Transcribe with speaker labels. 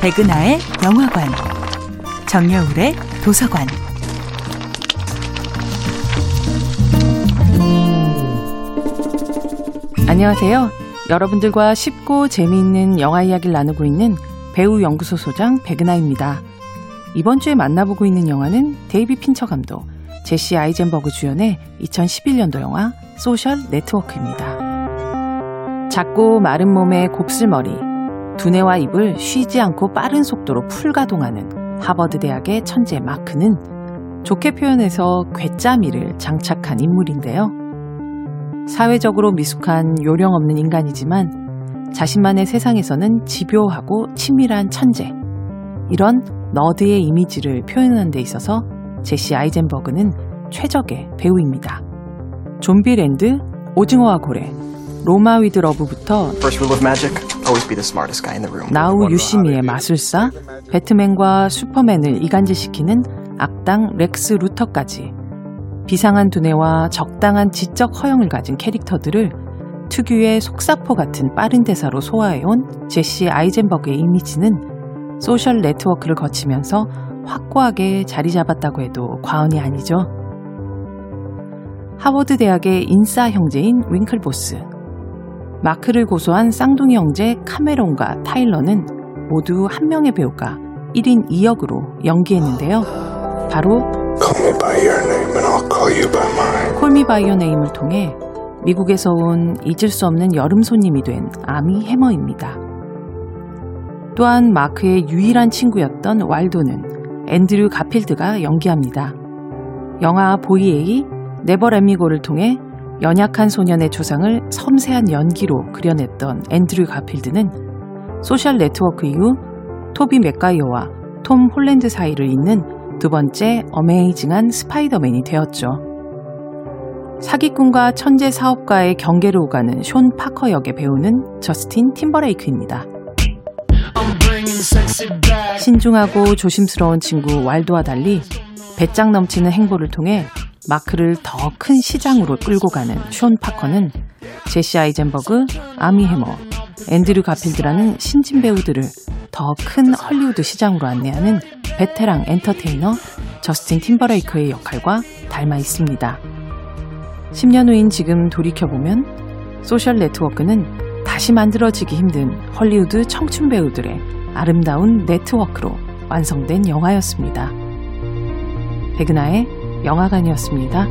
Speaker 1: 백은하의 영화관, 정여울의 도서관.
Speaker 2: 안녕하세요. 여러분들과 쉽고 재미있는 영화 이야기를 나누고 있는 배우 연구소 소장 백은하입니다. 이번 주에 만나보고 있는 영화는 데이비 핀처 감독, 제시 아이젠버그 주연의 2011년도 영화 소셜 네트워크입니다. 작고 마른 몸의 곱슬머리, 두뇌와 입을 쉬지 않고 빠른 속도로 풀가동하는 하버드 대학의 천재 마크는 좋게 표현해서 괴짜미를 장착한 인물인데요. 사회적으로 미숙한 요령 없는 인간이지만 자신만의 세상에서는 집요하고 친밀한 천재. 이런 너드의 이미지를 표현하는 데 있어서 제시 아이젠버그는 최적의 배우입니다. 좀비랜드, 오징어와 고래, 로마 위드 러브부터 나우 유시미의 마술사, 배트맨과 슈퍼맨을 이간질시키는 악당 렉스 루터까지 비상한 두뇌와 적당한 지적 허영을 가진 캐릭터들을 특유의 속사포 같은 빠른 대사로 소화해온 제시 아이젠버그의 이미지는 소셜 네트워크를 거치면서 확고하게 자리 잡았다고 해도 과언이 아니죠. 하워드 대학의 인싸 형제인 윙클보스, 마크를 고소한 쌍둥이 형제 카메론과 타일러는 모두 한 명의 배우가 1인 2역으로 연기했는데요. 바로 Call Me by Your Name을 통해 미국에서 온 잊을 수 없는 여름 손님이 된 아미 해머입니다. 또한 마크의 유일한 친구였던 왈도는 앤드류 가필드가 연기합니다. 영화 보이에이 네버 렛미고를 통해 연약한 소년의 초상을 섬세한 연기로 그려냈던 앤드류 가필드는 소셜 네트워크 이후 토비 맥과이어와 톰 홀랜드 사이를 잇는 두 번째 amazing한 스파이더맨이 되었죠. 사기꾼과 천재 사업가의 경계를 오가는 숀 파커 역의 배우는 저스틴 팀버레이크입니다. 신중하고 조심스러운 친구 왈도와 달리 배짱 넘치는 행보를 통해 마크를 더 큰 시장으로 끌고 가는 숀 파커는 제시 아이젠버그, 아미 해머, 앤드류 가필드라는 신진 배우들을 더 큰 헐리우드 시장으로 안내하는 베테랑 엔터테이너 저스틴 팀버레이크의 역할과 닮아 있습니다. 10년 후인 지금 돌이켜보면 소셜 네트워크는 다시 만들어지기 힘든 헐리우드 청춘 배우들의 아름다운 네트워크로 완성된 영화였습니다. 백은하의 영화관이었습니다.